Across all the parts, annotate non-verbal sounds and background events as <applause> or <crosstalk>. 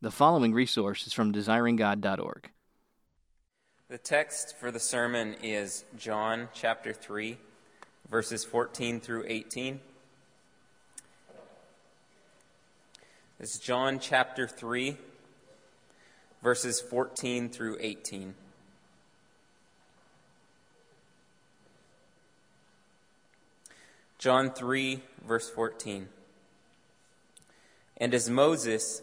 The following resource is from desiringgod.org. The text for the sermon is John chapter 3, verses 14 through 18. This is John chapter 3, verses 14 through 18. John 3, verse 14. And as Moses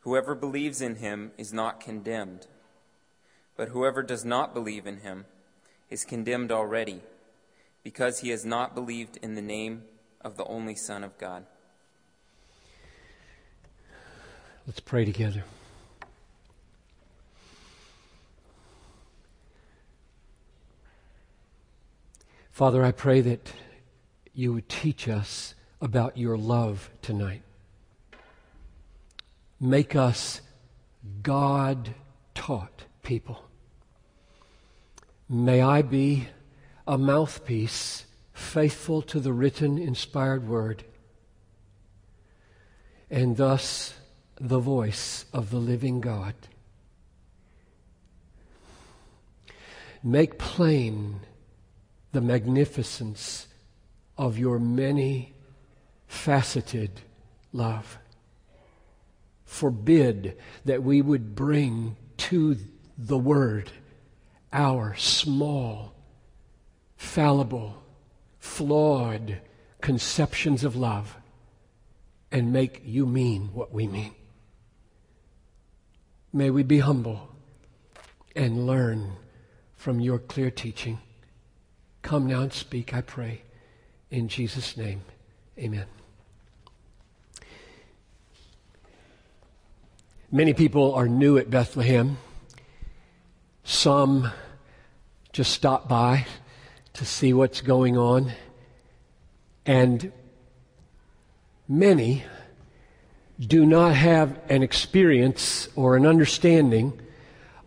Whoever believes in him is not condemned, but whoever does not believe in him is condemned already, because he has not believed in the name of the only Son of God. Let's pray together. Father, I pray that you would teach us about your love tonight. Make us God taught people. May I be a mouthpiece faithful to the written, inspired word, and thus the voice of the living God. Make plain the magnificence of your many faceted love. Forbid that we would bring to the Word our small, fallible, flawed conceptions of love and make you mean what we mean. May we be humble and learn from your clear teaching. Come now and speak, I pray. In Jesus' name, amen. Many people are new at Bethlehem. Some just stop by to see what's going on. And many do not have an experience or an understanding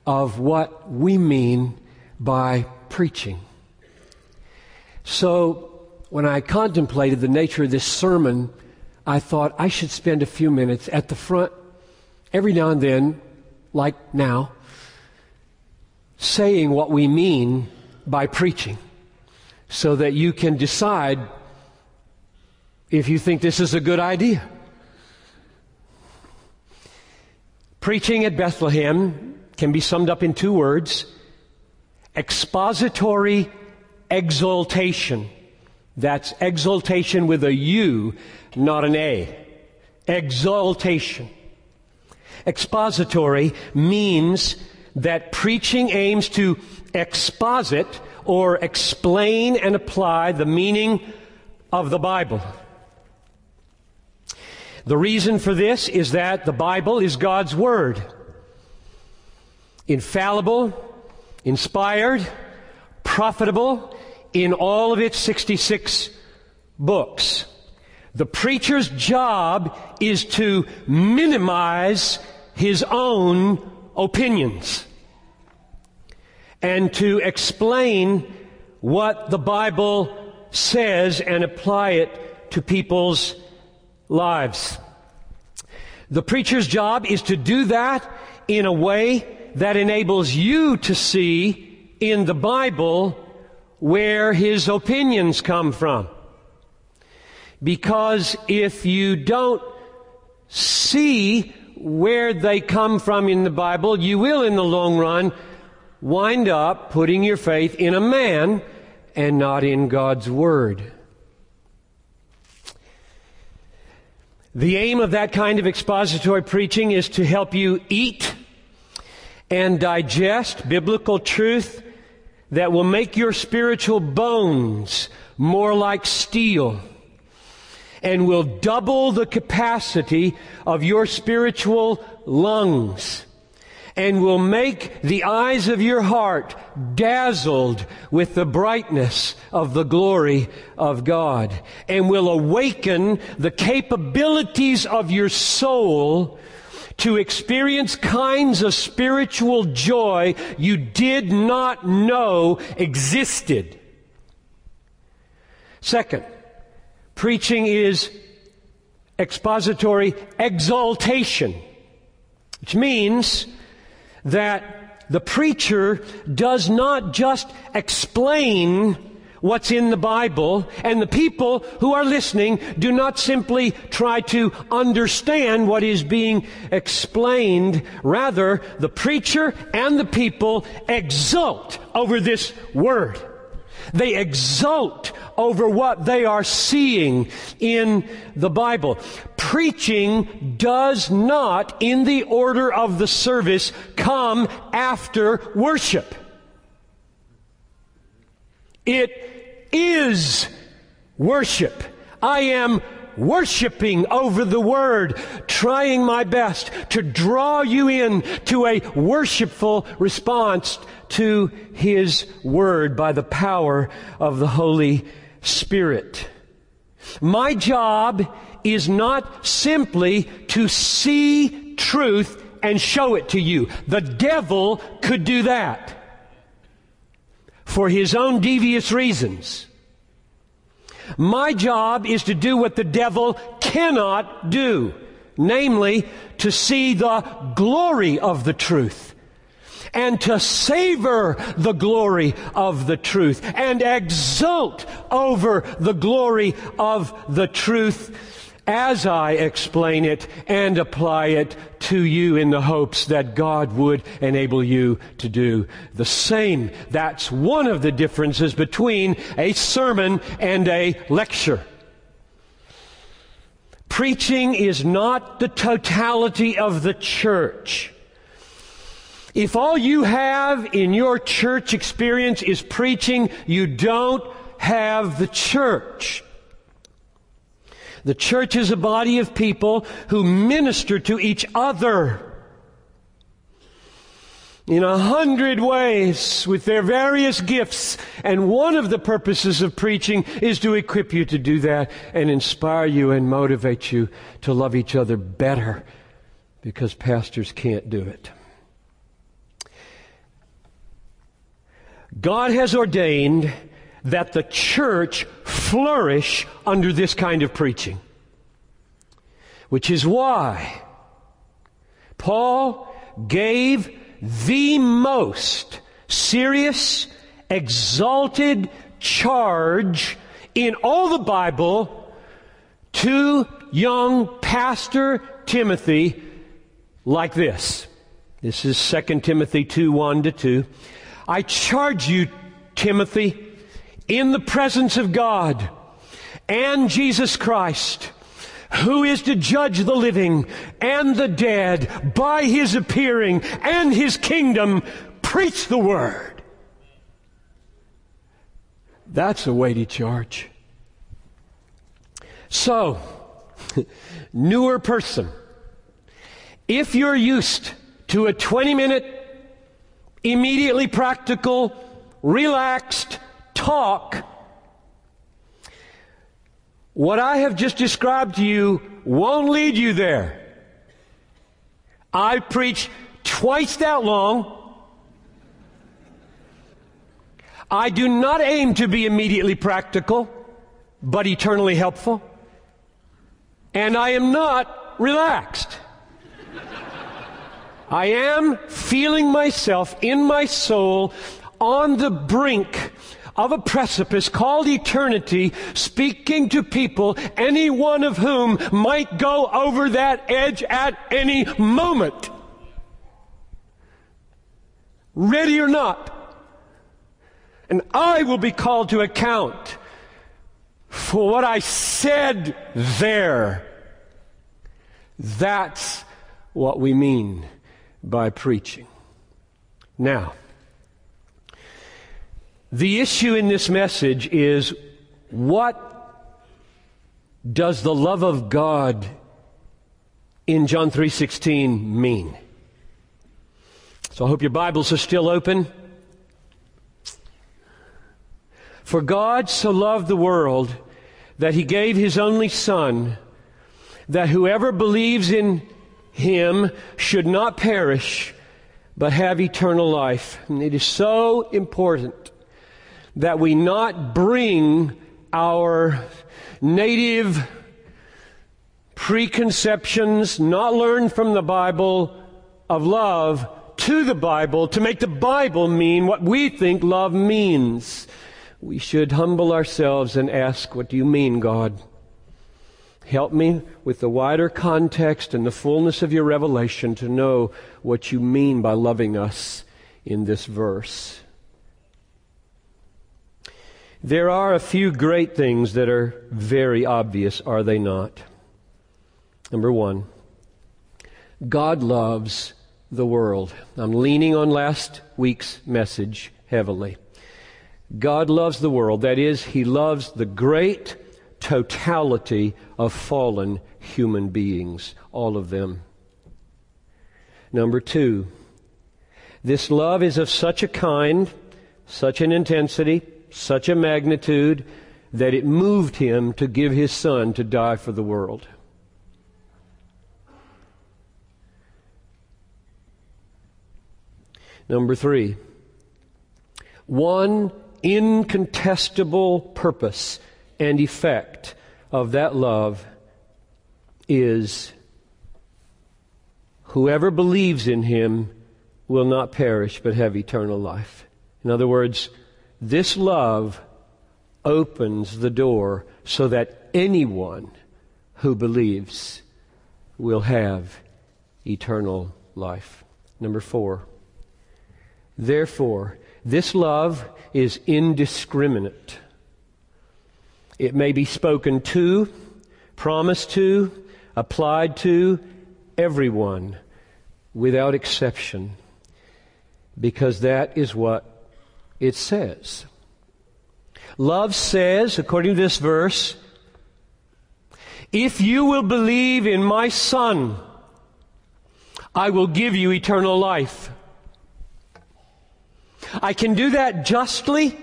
of what we mean by preaching. So, when I contemplated the nature of this sermon, I thought I should spend a few minutes at the front every now and then, like now, saying what we mean by preaching so that you can decide if you think this is a good idea. Preaching at Bethlehem can be summed up in two words expository exaltation. That's exaltation with a U, not an A. Exaltation. Expository means that preaching aims to exposit or explain and apply the meaning of the Bible. The reason for this is that the Bible is God's Word. Infallible, inspired, profitable in all of its 66 books. The preacher's job is to minimize his own opinions and to explain what the Bible says and apply it to people's lives. The preacher's job is to do that in a way that enables you to see in the Bible where his opinions come from. Because if you don't see where they come from in the Bible, you will in the long run wind up putting your faith in a man and not in God's Word. The aim of that kind of expository preaching is to help you eat and digest biblical truth that will make your spiritual bones more like steel and will double the capacity of your spiritual lungs and will make the eyes of your heart dazzled with the brightness of the glory of God and will awaken the capabilities of your soul to experience kinds of spiritual joy you did not know existed. Second, preaching is expository exaltation, which means that the preacher does not just explain what's in the Bible, and the people who are listening do not simply try to understand what is being explained. Rather, the preacher and the people exult over this word. They exult over what they are seeing in the Bible. Preaching does not, in the order of the service, come after worship. It is worship. I am worshiping over the Word, trying my best to draw you in to a worshipful response to His Word by the power of the Holy Spirit. My job is not simply to see truth and show it to you. The devil could do that for his own devious reasons. My job is to do what the devil cannot do, namely to see the glory of the truth and to savor the glory of the truth and exult over the glory of the truth as I explain it and apply it to you in the hopes that God would enable you to do the same. That's one of the differences between a sermon and a lecture. Preaching is not the totality of the church. If all you have in your church experience is preaching, you don't have the church. The church is a body of people who minister to each other in a hundred ways with their various gifts. And one of the purposes of preaching is to equip you to do that and inspire you and motivate you to love each other better because pastors can't do it. God has ordained that the church flourish under this kind of preaching. Which is why Paul gave the most serious, exalted charge in all the Bible to young pastor Timothy like this. This is 2 Timothy 2 1 to 2. I charge you, Timothy, in the presence of God and Jesus Christ, who is to judge the living and the dead by his appearing and his kingdom, preach the word. That's a weighty charge. So, <laughs> newer person, if you're used to a 20 minute, immediately practical, relaxed, talk, what I have just described to you won't lead you there. I preach twice that long. I do not aim to be immediately practical, but eternally helpful. And I am not relaxed. <laughs> I am feeling myself in my soul on the brink of a precipice called eternity, speaking to people, any one of whom might go over that edge at any moment. Ready or not. And I will be called to account for what I said there. That's what we mean by preaching. Now, the issue in this message is what does the love of God in John 3:16 mean? So I hope your Bibles are still open. For God so loved the world that he gave his only son that whoever believes in him should not perish but have eternal life. And it is so important that we not bring our native preconceptions, not learned from the Bible of love, to the Bible to make the Bible mean what we think love means. We should humble ourselves and ask, What do you mean, God? Help me with the wider context and the fullness of your revelation to know what you mean by loving us in this verse. There are a few great things that are very obvious, are they not? Number one, God loves the world. I'm leaning on last week's message heavily. God loves the world. That is, He loves the great totality of fallen human beings, all of them. Number two, this love is of such a kind, such an intensity, such a magnitude that it moved him to give his son to die for the world. Number three, one incontestable purpose and effect of that love is whoever believes in him will not perish but have eternal life. In other words, this love opens the door so that anyone who believes will have eternal life. Number four. Therefore, this love is indiscriminate. It may be spoken to, promised to, applied to everyone without exception, because that is what it says. Love says, according to this verse, if you will believe in my Son, I will give you eternal life. I can do that justly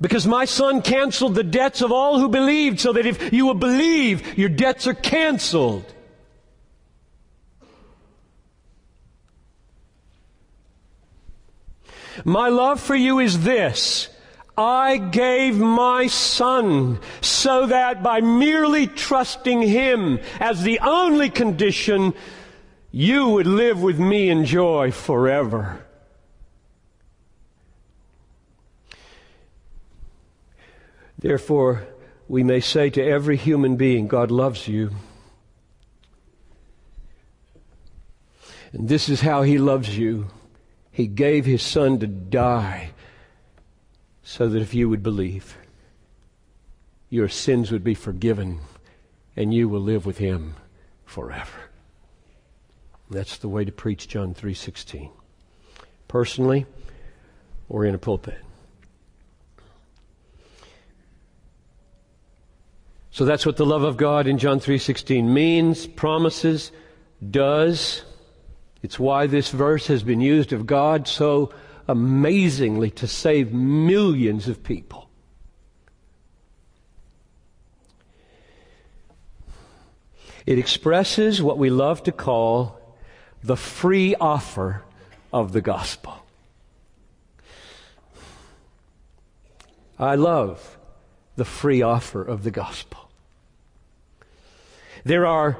because my Son canceled the debts of all who believed, so that if you will believe, your debts are canceled. My love for you is this. I gave my son so that by merely trusting him as the only condition, you would live with me in joy forever. Therefore, we may say to every human being, God loves you. And this is how he loves you. He gave his son to die so that if you would believe, your sins would be forgiven and you will live with him forever. That's the way to preach John 3:16. Personally or in a pulpit. So that's what the love of God in John 3:16 means, promises, does it's why this verse has been used of God so amazingly to save millions of people. It expresses what we love to call the free offer of the gospel. I love the free offer of the gospel. There are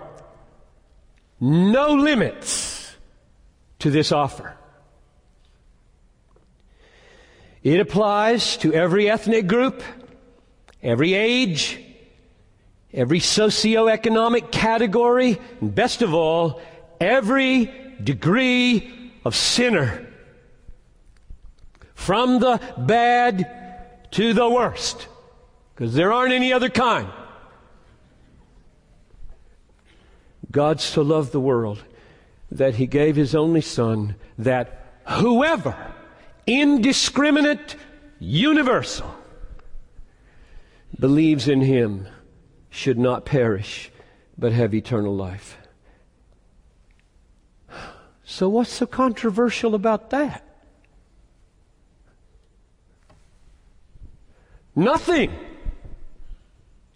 no limits to this offer. It applies to every ethnic group, every age, every socioeconomic category, and best of all, every degree of sinner. From the bad to the worst, because there aren't any other kind. God so loved the world that he gave his only son that whoever, indiscriminate, universal, believes in him should not perish, but have eternal life. So, what's so controversial about that? Nothing.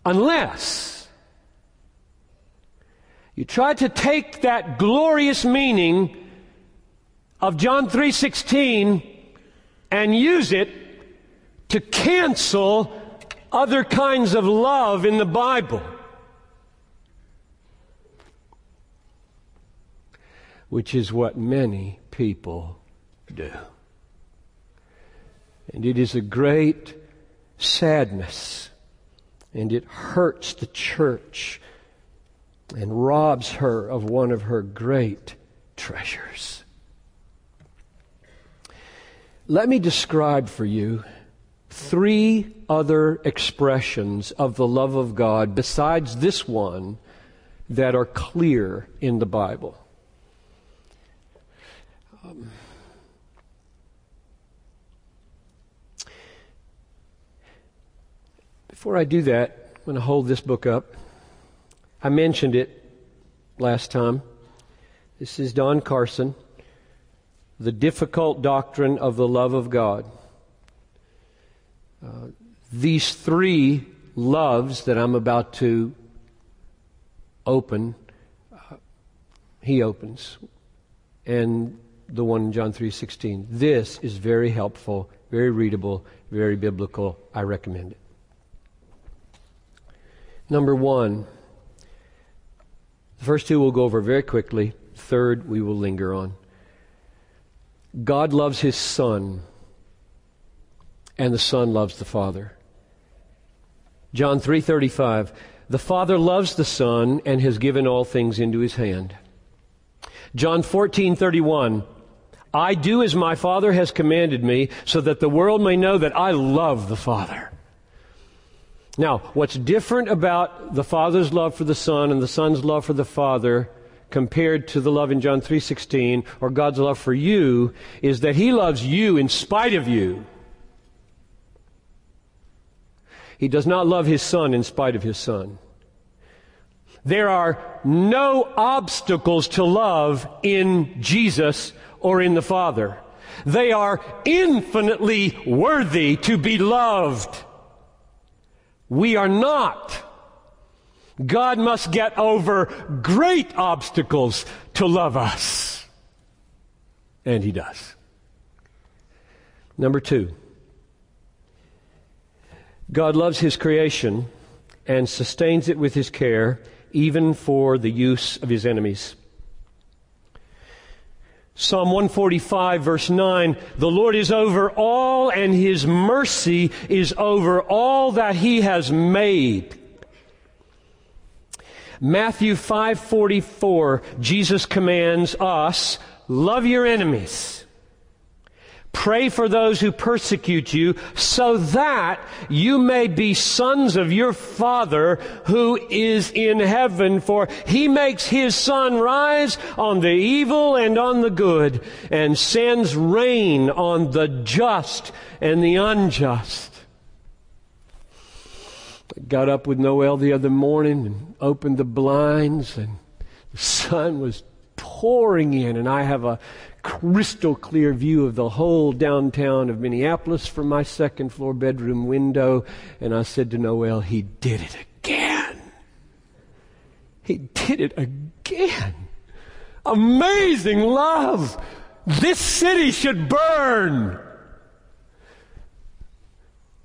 Unless you try to take that glorious meaning of John 3:16 and use it to cancel other kinds of love in the Bible. Which is what many people do. And it is a great sadness, and it hurts the church and robs her of one of her great treasures. Let me describe for you three other expressions of the love of God besides this one that are clear in the Bible. Um, before I do that, I'm going to hold this book up. I mentioned it last time. This is Don Carson, The Difficult Doctrine of the Love of God. Uh, these three loves that I'm about to open, uh, he opens, and the one in John 3:16. This is very helpful, very readable, very biblical. I recommend it. Number 1. The first two we'll go over very quickly. Third, we will linger on. God loves his son and the Son loves the Father. John 3:35 The Father loves the Son and has given all things into his hand. John 14:31 I do as my Father has commanded me so that the world may know that I love the Father. Now, what's different about the Father's love for the Son and the Son's love for the Father compared to the love in John 3:16 or God's love for you is that he loves you in spite of you. He does not love his son in spite of his son. There are no obstacles to love in Jesus or in the Father. They are infinitely worthy to be loved. We are not. God must get over great obstacles to love us. And He does. Number two. God loves His creation and sustains it with His care, even for the use of His enemies. Psalm 145 verse 9, the Lord is over all and His mercy is over all that He has made. Matthew 5:44 Jesus commands us love your enemies Pray for those who persecute you so that you may be sons of your Father who is in heaven. For he makes his sun rise on the evil and on the good and sends rain on the just and the unjust. I got up with Noel the other morning and opened the blinds and the sun was pouring in and I have a crystal clear view of the whole downtown of Minneapolis from my second floor bedroom window. And I said to Noel, He did it again. He did it again. Amazing love. This city should burn.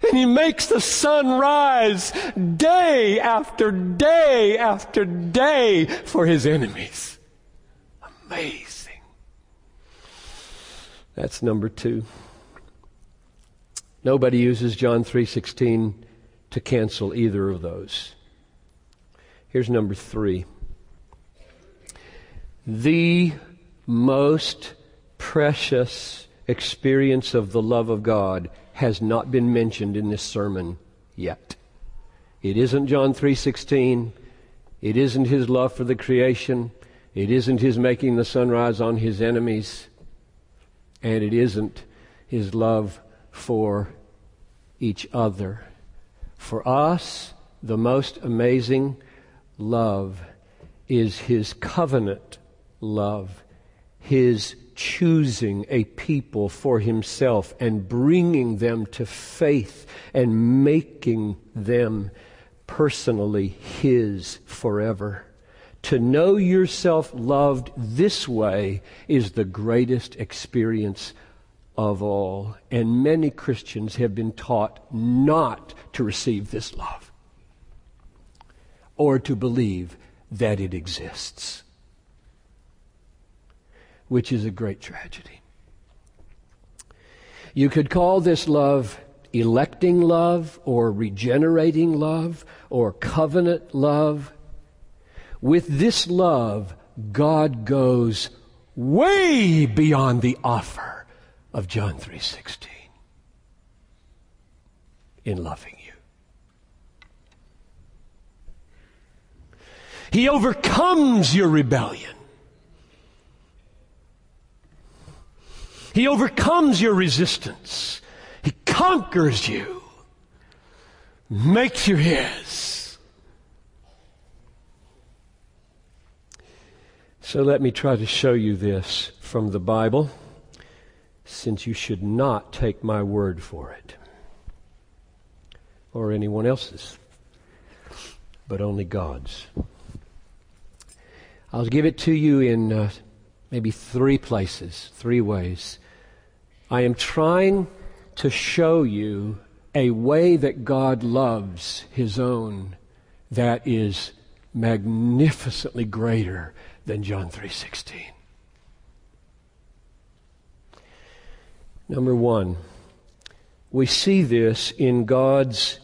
And he makes the sun rise day after day after day for his enemies. Amazing. That's number 2. Nobody uses John 3:16 to cancel either of those. Here's number 3. The most precious experience of the love of God has not been mentioned in this sermon yet. It isn't John 3:16. It isn't his love for the creation. It isn't his making the sunrise on his enemies and it isn't his love for each other. For us, the most amazing love is his covenant love, his choosing a people for himself and bringing them to faith and making them personally his forever. To know yourself loved this way is the greatest experience of all. And many Christians have been taught not to receive this love or to believe that it exists, which is a great tragedy. You could call this love electing love or regenerating love or covenant love. With this love, God goes way beyond the offer of John 3:16 in loving you. He overcomes your rebellion. He overcomes your resistance. He conquers you, makes you his. So let me try to show you this from the Bible, since you should not take my word for it or anyone else's, but only God's. I'll give it to you in uh, maybe three places, three ways. I am trying to show you a way that God loves His own that is magnificently greater than John 3:16. Number 1, we see this in God's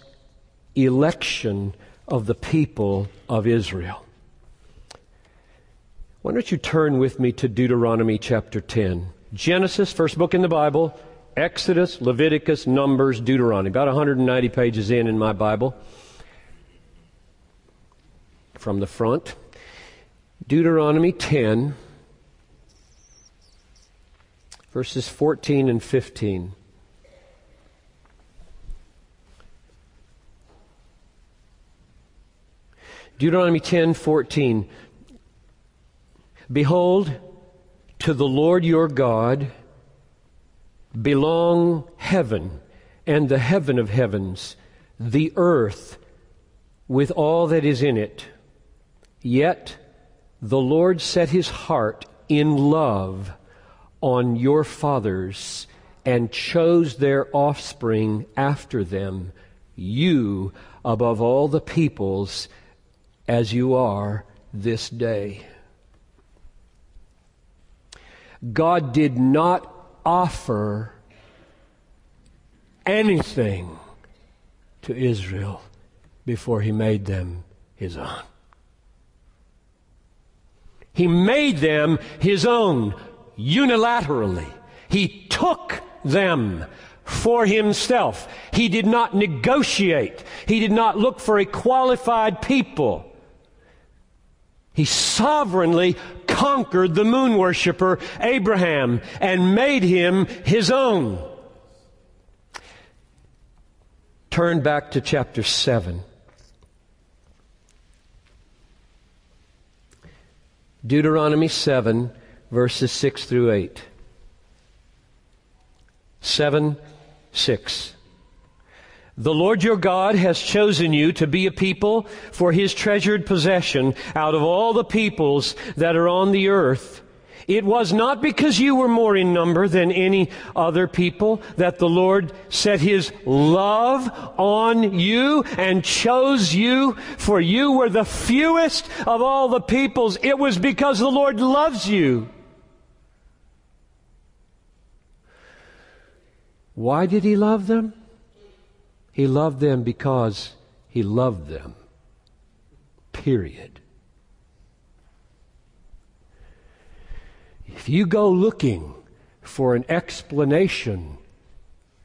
election of the people of Israel. Why don't you turn with me to Deuteronomy chapter 10? Genesis, first book in the Bible, Exodus, Leviticus, Numbers, Deuteronomy. About 190 pages in in my Bible. From the front. Deuteronomy 10, verses 14 and 15. Deuteronomy 10, 14. Behold, to the Lord your God belong heaven and the heaven of heavens, the earth with all that is in it. Yet the Lord set his heart in love on your fathers and chose their offspring after them, you above all the peoples, as you are this day. God did not offer anything to Israel before he made them his own. He made them his own unilaterally. He took them for himself. He did not negotiate. He did not look for a qualified people. He sovereignly conquered the moon worshiper Abraham and made him his own. Turn back to chapter 7. Deuteronomy 7, verses 6 through 8. 7, 6. The Lord your God has chosen you to be a people for his treasured possession out of all the peoples that are on the earth. It was not because you were more in number than any other people that the Lord set his love on you and chose you, for you were the fewest of all the peoples. It was because the Lord loves you. Why did he love them? He loved them because he loved them. Period. If you go looking for an explanation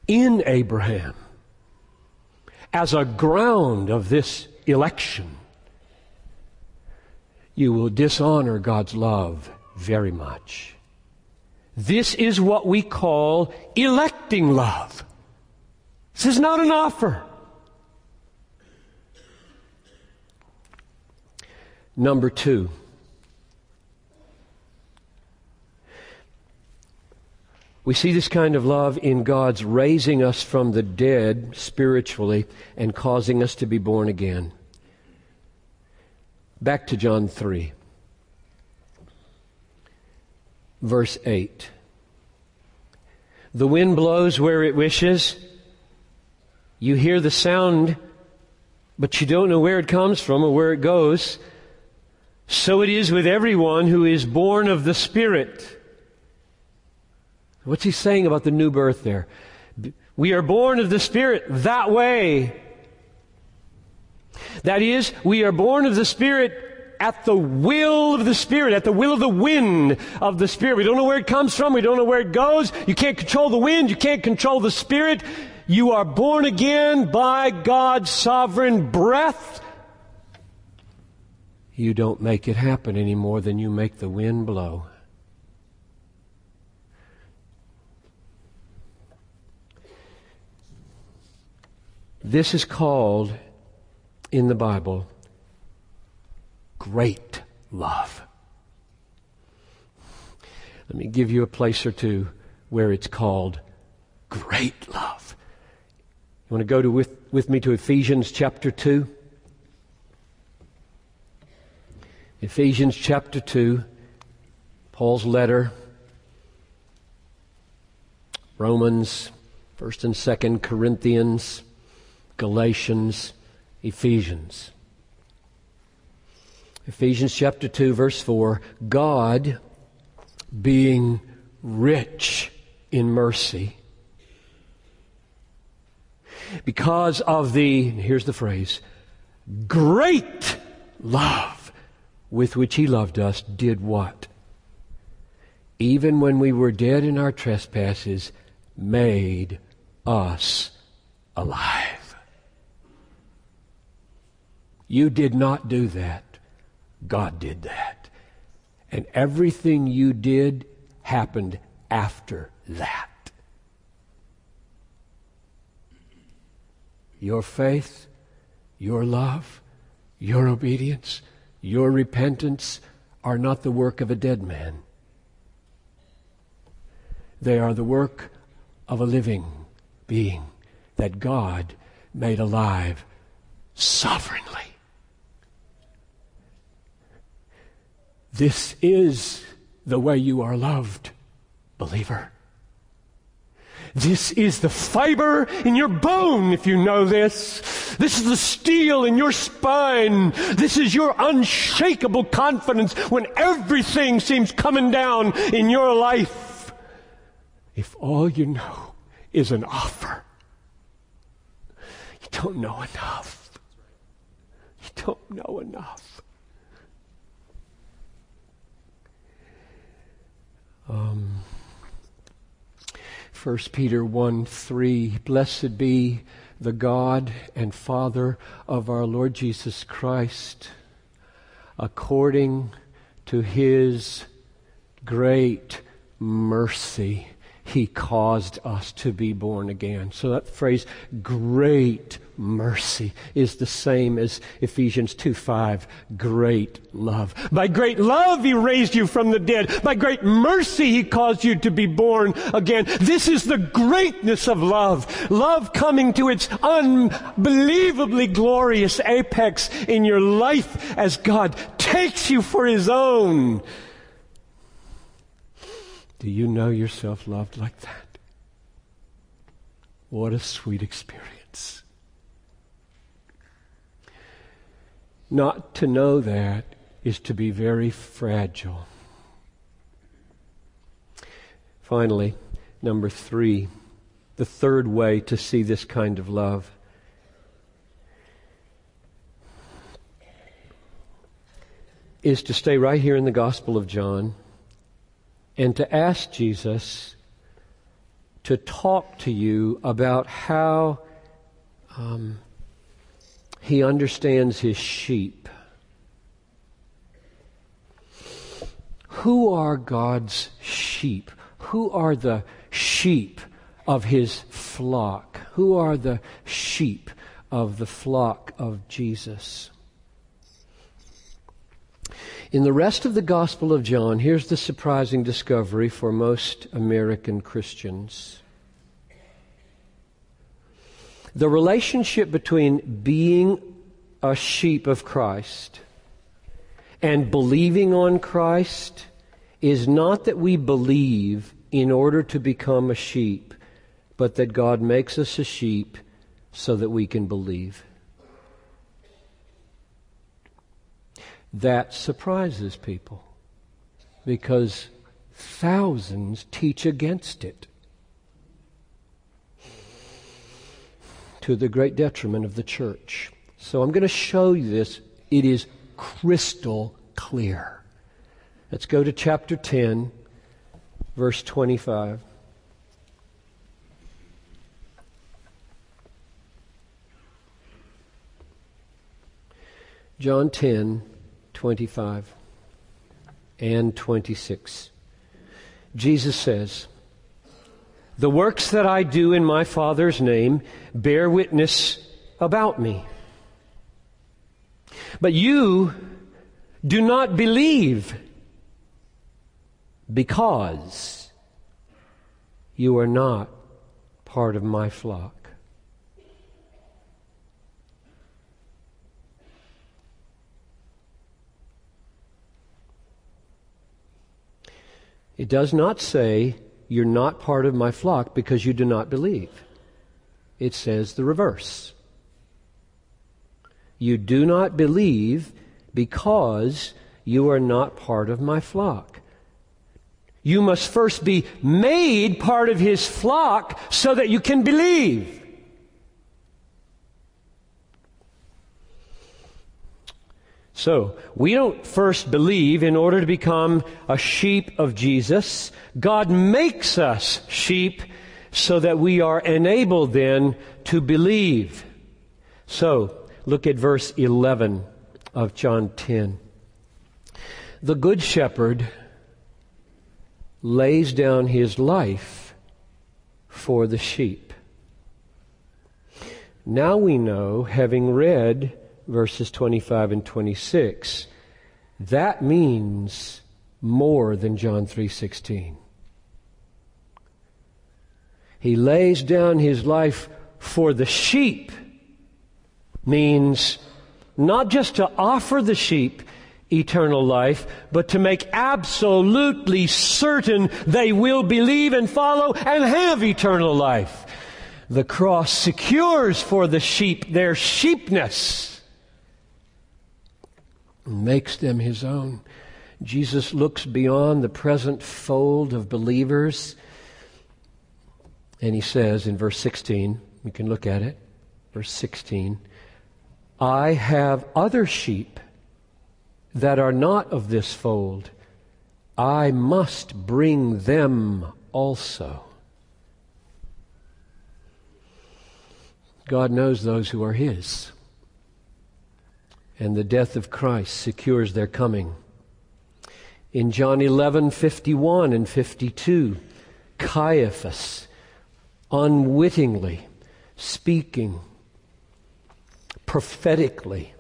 in Abraham as a ground of this election, you will dishonor God's love very much. This is what we call electing love. This is not an offer. Number two, we see this kind of love in God's raising us from the dead spiritually and causing us to be born again. Back to John 3, verse 8. The wind blows where it wishes. You hear the sound, but you don't know where it comes from or where it goes. So it is with everyone who is born of the Spirit. What's he saying about the new birth there? We are born of the Spirit that way. That is, we are born of the Spirit at the will of the Spirit, at the will of the wind of the Spirit. We don't know where it comes from. We don't know where it goes. You can't control the wind. You can't control the Spirit. You are born again by God's sovereign breath. You don't make it happen any more than you make the wind blow. This is called in the Bible great love. Let me give you a place or two where it's called great love. You want to go to with, with me to Ephesians chapter 2? Ephesians chapter 2, Paul's letter, Romans, 1st and 2nd Corinthians, Galatians, Ephesians. Ephesians chapter 2, verse 4 God, being rich in mercy, because of the, here's the phrase, great love with which He loved us, did what? Even when we were dead in our trespasses, made us alive. You did not do that. God did that. And everything you did happened after that. Your faith, your love, your obedience, your repentance are not the work of a dead man. They are the work of a living being that God made alive sovereignly. This is the way you are loved, believer. This is the fiber in your bone, if you know this. This is the steel in your spine. This is your unshakable confidence when everything seems coming down in your life. If all you know is an offer, you don't know enough. You don't know enough. Um, 1 Peter 1 3 Blessed be the God and Father of our Lord Jesus Christ, according to his great mercy he caused us to be born again. So that phrase, great mercy, is the same as Ephesians 2 5, great love. By great love he raised you from the dead. By great mercy he caused you to be born again. This is the greatness of love. Love coming to its unbelievably glorious apex in your life as God takes you for his own. Do you know yourself loved like that? What a sweet experience. Not to know that is to be very fragile. Finally, number three, the third way to see this kind of love. Is to stay right here in the Gospel of John and to ask Jesus to talk to you about how um, he understands his sheep. Who are God's sheep? Who are the sheep of his flock? Who are the sheep of the flock of Jesus? In the rest of the Gospel of John, here's the surprising discovery for most American Christians. The relationship between being a sheep of Christ and believing on Christ is not that we believe in order to become a sheep, but that God makes us a sheep so that we can believe. That surprises people because thousands teach against it to the great detriment of the church. So I'm going to show you this. It is crystal clear. Let's go to chapter 10, verse 25. John 10, 25 and 26. Jesus says, The works that I do in my Father's name bear witness about me. But you do not believe because you are not part of my flock. It does not say, You're not part of my flock because you do not believe. It says the reverse. You do not believe because you are not part of my flock. You must first be made part of his flock so that you can believe. So, we don't first believe in order to become a sheep of Jesus. God makes us sheep so that we are enabled then to believe. So, look at verse 11 of John 10. The Good Shepherd lays down his life for the sheep. Now we know, having read verses 25 and 26. That means more than John 3:16. He lays down his life for the sheep means not just to offer the sheep eternal life, but to make absolutely certain they will believe and follow and have eternal life. The cross secures for the sheep their sheepness makes them his own. Jesus looks beyond the present fold of believers, and he says in verse 16, we can look at it, verse 16, I have other sheep that are not of this fold. I must bring them also. God knows those who are His and the death of Christ secures their coming. In John 11, 51 and 52, Caiaphas, unwittingly speaking prophetically,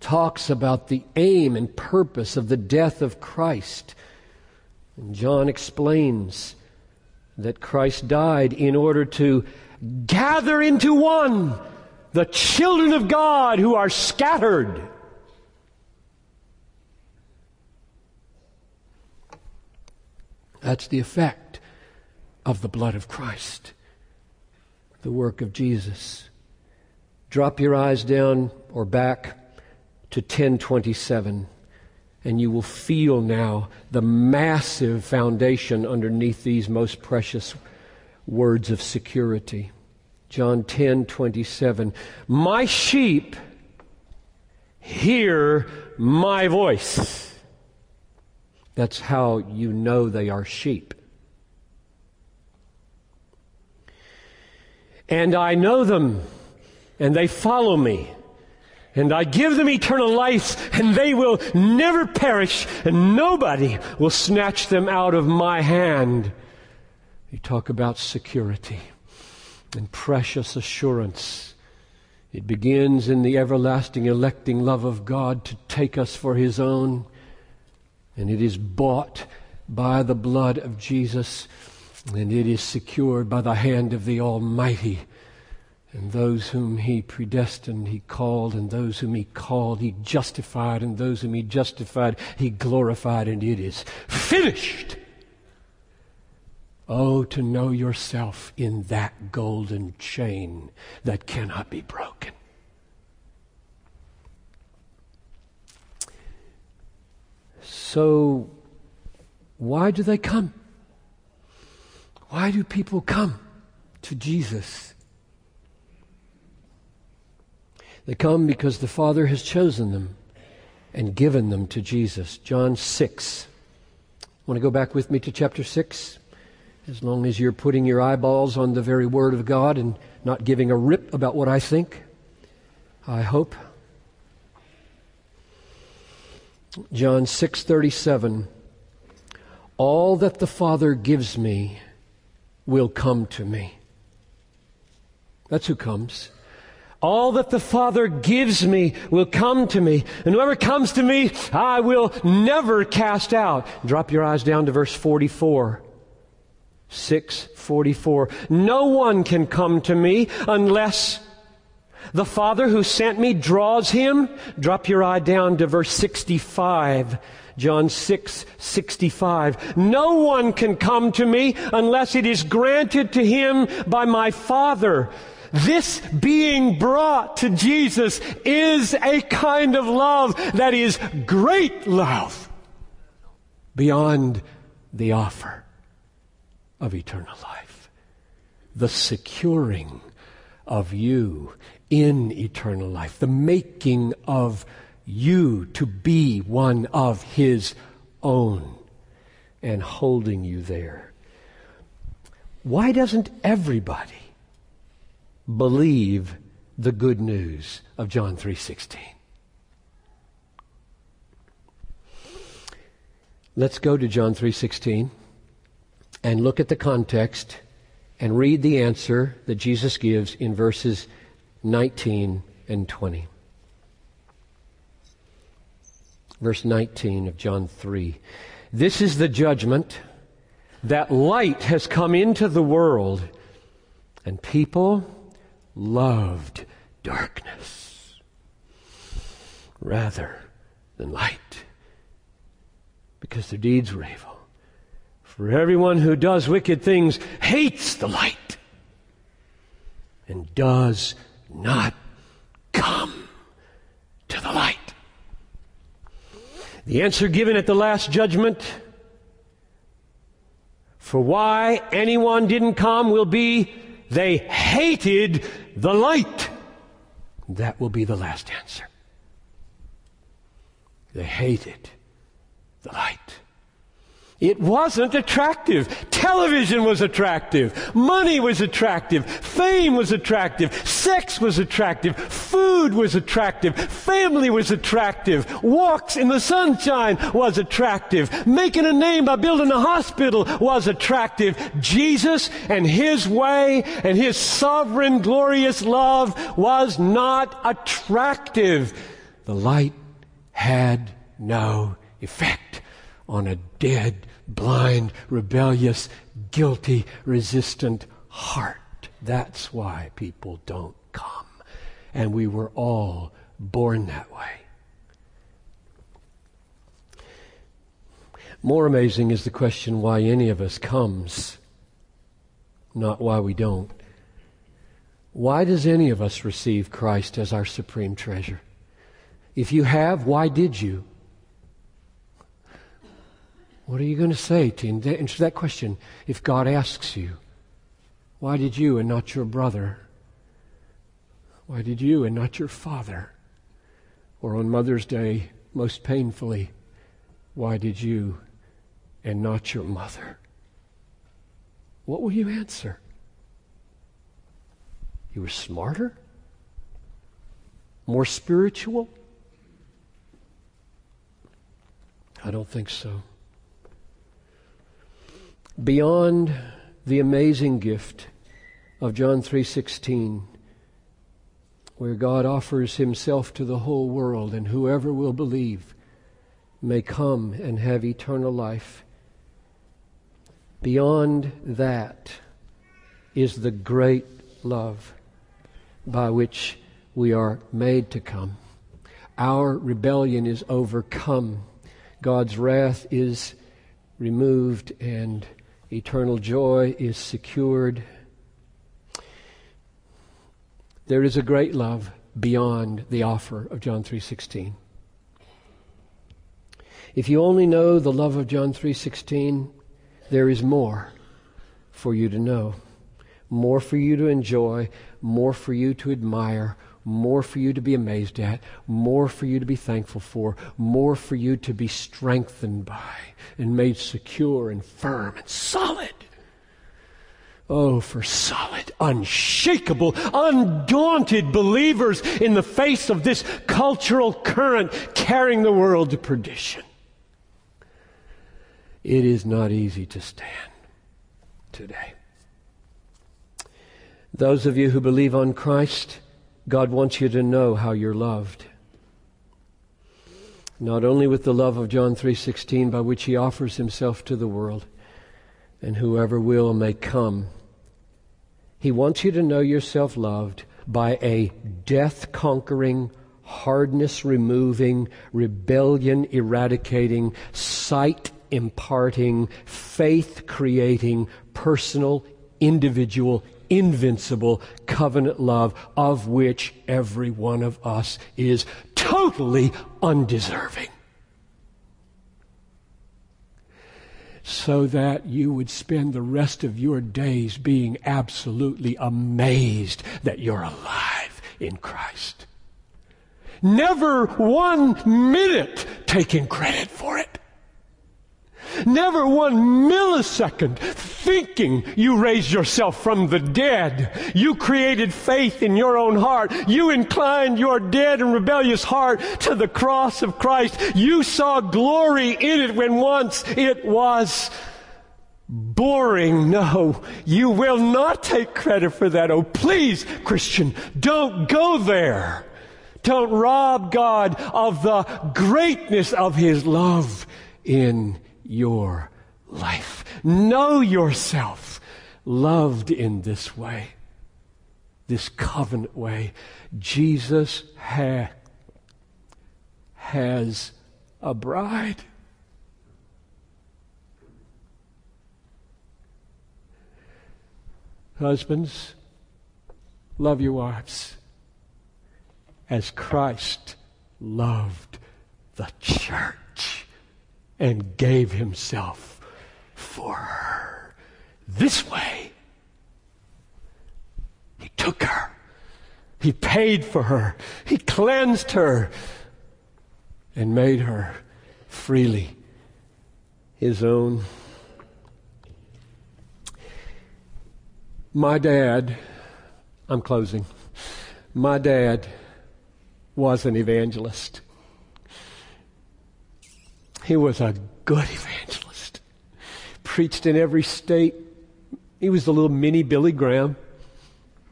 talks about the aim and purpose of the death of Christ. And John explains that Christ died in order to gather into one the children of God who are scattered. That's the effect of the blood of Christ, the work of Jesus. Drop your eyes down or back to 1027 and you will feel now the massive foundation underneath these most precious words of security. John 10 27. My sheep hear my voice. That's how you know they are sheep. And I know them, and they follow me. And I give them eternal life, and they will never perish, and nobody will snatch them out of my hand. You talk about security and precious assurance. It begins in the everlasting electing love of God to take us for His own, And it is bought by the blood of Jesus, and it is secured by the hand of the Almighty. And those whom he predestined, he called, and those whom he called, he justified, and those whom he justified, he glorified, and it is finished. Oh, to know yourself in that golden chain that cannot be broken. So, why do they come? Why do people come to Jesus? They come because the Father has chosen them and given them to Jesus. John 6. Want to go back with me to chapter 6? As long as you're putting your eyeballs on the very Word of God and not giving a rip about what I think, I hope. John 6:37 All that the Father gives me will come to me. That's who comes. All that the Father gives me will come to me. And whoever comes to me, I will never cast out. Drop your eyes down to verse 44. 644. No one can come to me unless the Father who sent me draws him. Drop your eye down to verse 65. John 6, 65. No one can come to me unless it is granted to him by my Father. This being brought to Jesus is a kind of love that is great love beyond the offer of eternal life. The securing of you in eternal life. The making of you to be one of His own and holding you there. Why doesn't everybody believe the good news of John 3:16. Let's go to John 3:16 and look at the context and read the answer that Jesus gives in verses 19 and 20. Verse 19 of John 3. This is the judgment that light has come into the world and people loved darkness rather than light because their deeds were evil. For everyone who does wicked things hates the light and does not come to the light. The answer given at the last judgment for why anyone didn't come will be they hated the light. That will be the last answer. They hated the light. It wasn't attractive. Television was attractive. Money was attractive. Fame was attractive. Sex was attractive. Food was attractive. Family was attractive. Walks in the sunshine was attractive. Making a name by building a hospital was attractive. Jesus and His way and His sovereign glorious love was not attractive. The light had no effect on a dead blind, rebellious, guilty, resistant heart. That's why people don't come. And we were all born that way. More amazing is the question why any of us comes, not why we don't. Why does any of us receive Christ as our supreme treasure? If you have, why did you? What are you going to say to answer that question if God asks you, Why did you and not your brother? Why did you and not your father? Or on Mother's Day, most painfully, Why did you and not your mother? What will you answer? You were smarter? More spiritual? I don't think so beyond the amazing gift of John 3:16 where God offers himself to the whole world and whoever will believe may come and have eternal life. Beyond that is the great love by which we are made to come. Our rebellion is overcome. God's wrath is removed and eternal joy is secured. There is a great love beyond the offer of John 3:16. If you only know the love of John 3:16, there is more for you to know, more for you to enjoy, more for you to admire, more for you to be amazed at, more for you to be thankful for, more for you to be strengthened by and made secure and firm and solid. Oh, for solid, unshakable, undaunted believers in the face of this cultural current carrying the world to perdition. It is not easy to stand today. Those of you who believe on Christ, God wants you to know how you're loved. Not only with the love of John 3:16 by which he offers himself to the world, and whoever will may come. He wants you to know yourself loved by a death conquering, hardness removing, rebellion eradicating, sight imparting, faith creating, personal, individual, invincible covenant love of which every one of us is totally undeserving. So that you would spend the rest of your days being absolutely amazed that you're alive in Christ. Never one minute taking credit for it. Never one millisecond thinking you raised yourself from the dead. You created faith in your own heart. You inclined your dead and rebellious heart to the cross of Christ. You saw glory in it when once it was boring. No, you will not take credit for that. Oh, please, Christian, don't go there. Don't rob God of the greatness of His love in your life. Know yourself loved in this way, this covenant way. Jesus ha- has a bride. Husbands, love your wives as Christ loved the church and gave himself for her. This way, he took her. He paid for her. He cleansed her and made her freely his own. My dad, I'm closing. My dad was an evangelist. He was a good evangelist. Preached in every state. He was the little mini Billy Graham.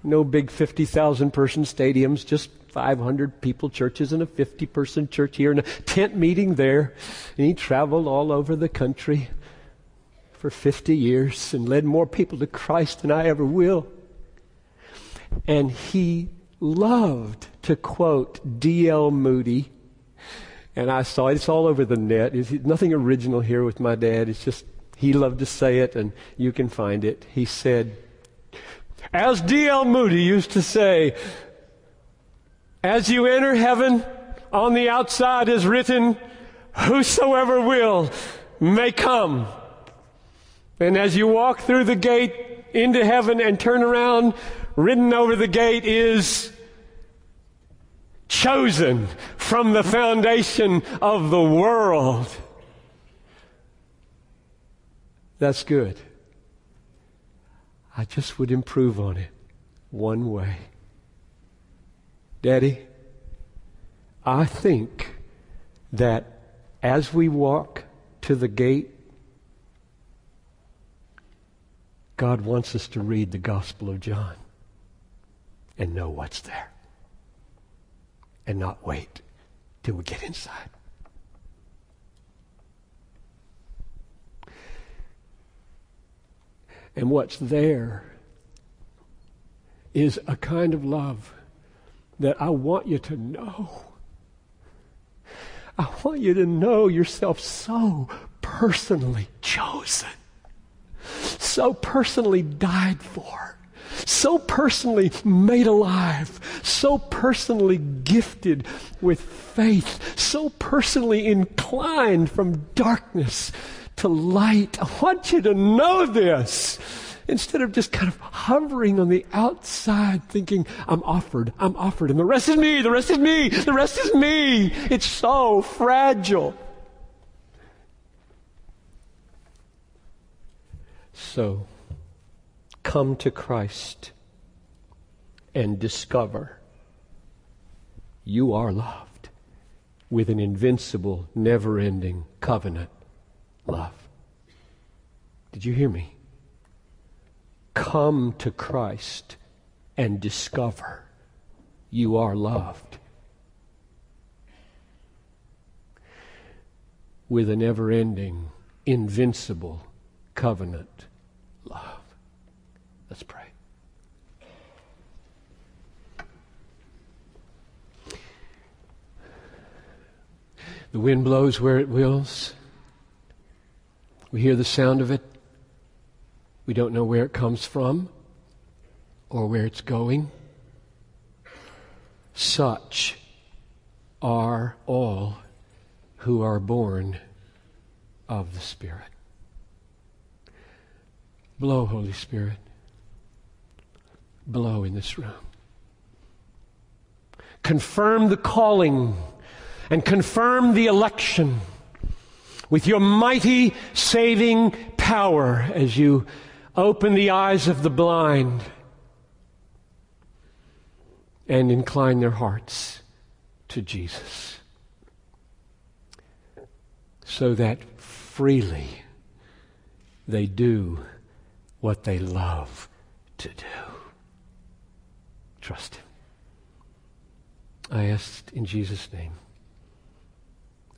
No big 50,000 person stadiums, just 500 people churches and a 50 person church here and a tent meeting there. And he traveled all over the country for 50 years and led more people to Christ than I ever will. And he loved to quote D.L. Moody and I saw it. It's all over the net. It's nothing original here with my dad. It's just he loved to say it, and you can find it. He said, as D.L. Moody used to say, as you enter heaven, on the outside is written, Whosoever will may come. And as you walk through the gate into heaven and turn around, written over the gate is, chosen from the foundation of the world. That's good. I just would improve on it one way. Daddy, I think that as we walk to the gate, God wants us to read the Gospel of John and know what's there and not wait till we get inside. And what's there is a kind of love that I want you to know. I want you to know yourself so personally chosen, so personally died for so personally made alive, so personally gifted with faith, so personally inclined from darkness to light. I want you to know this instead of just kind of hovering on the outside thinking, I'm offered, I'm offered, and the rest is me, the rest is me, the rest is me. It's so fragile. So, come to Christ and discover you are loved with an invincible, never ending covenant love. Did you hear me? come to Christ and discover you are loved with a never ending, invincible covenant love. Let's pray. The wind blows where it wills. We hear the sound of it. We don't know where it comes from or where it's going. Such are all who are born of the Spirit. Blow, Holy Spirit. Blow in this room. Confirm the calling and confirm the election with your mighty saving power as you Open the eyes of the blind and incline their hearts to Jesus so that freely they do what they love to do. Trust Him. I ask in Jesus' name.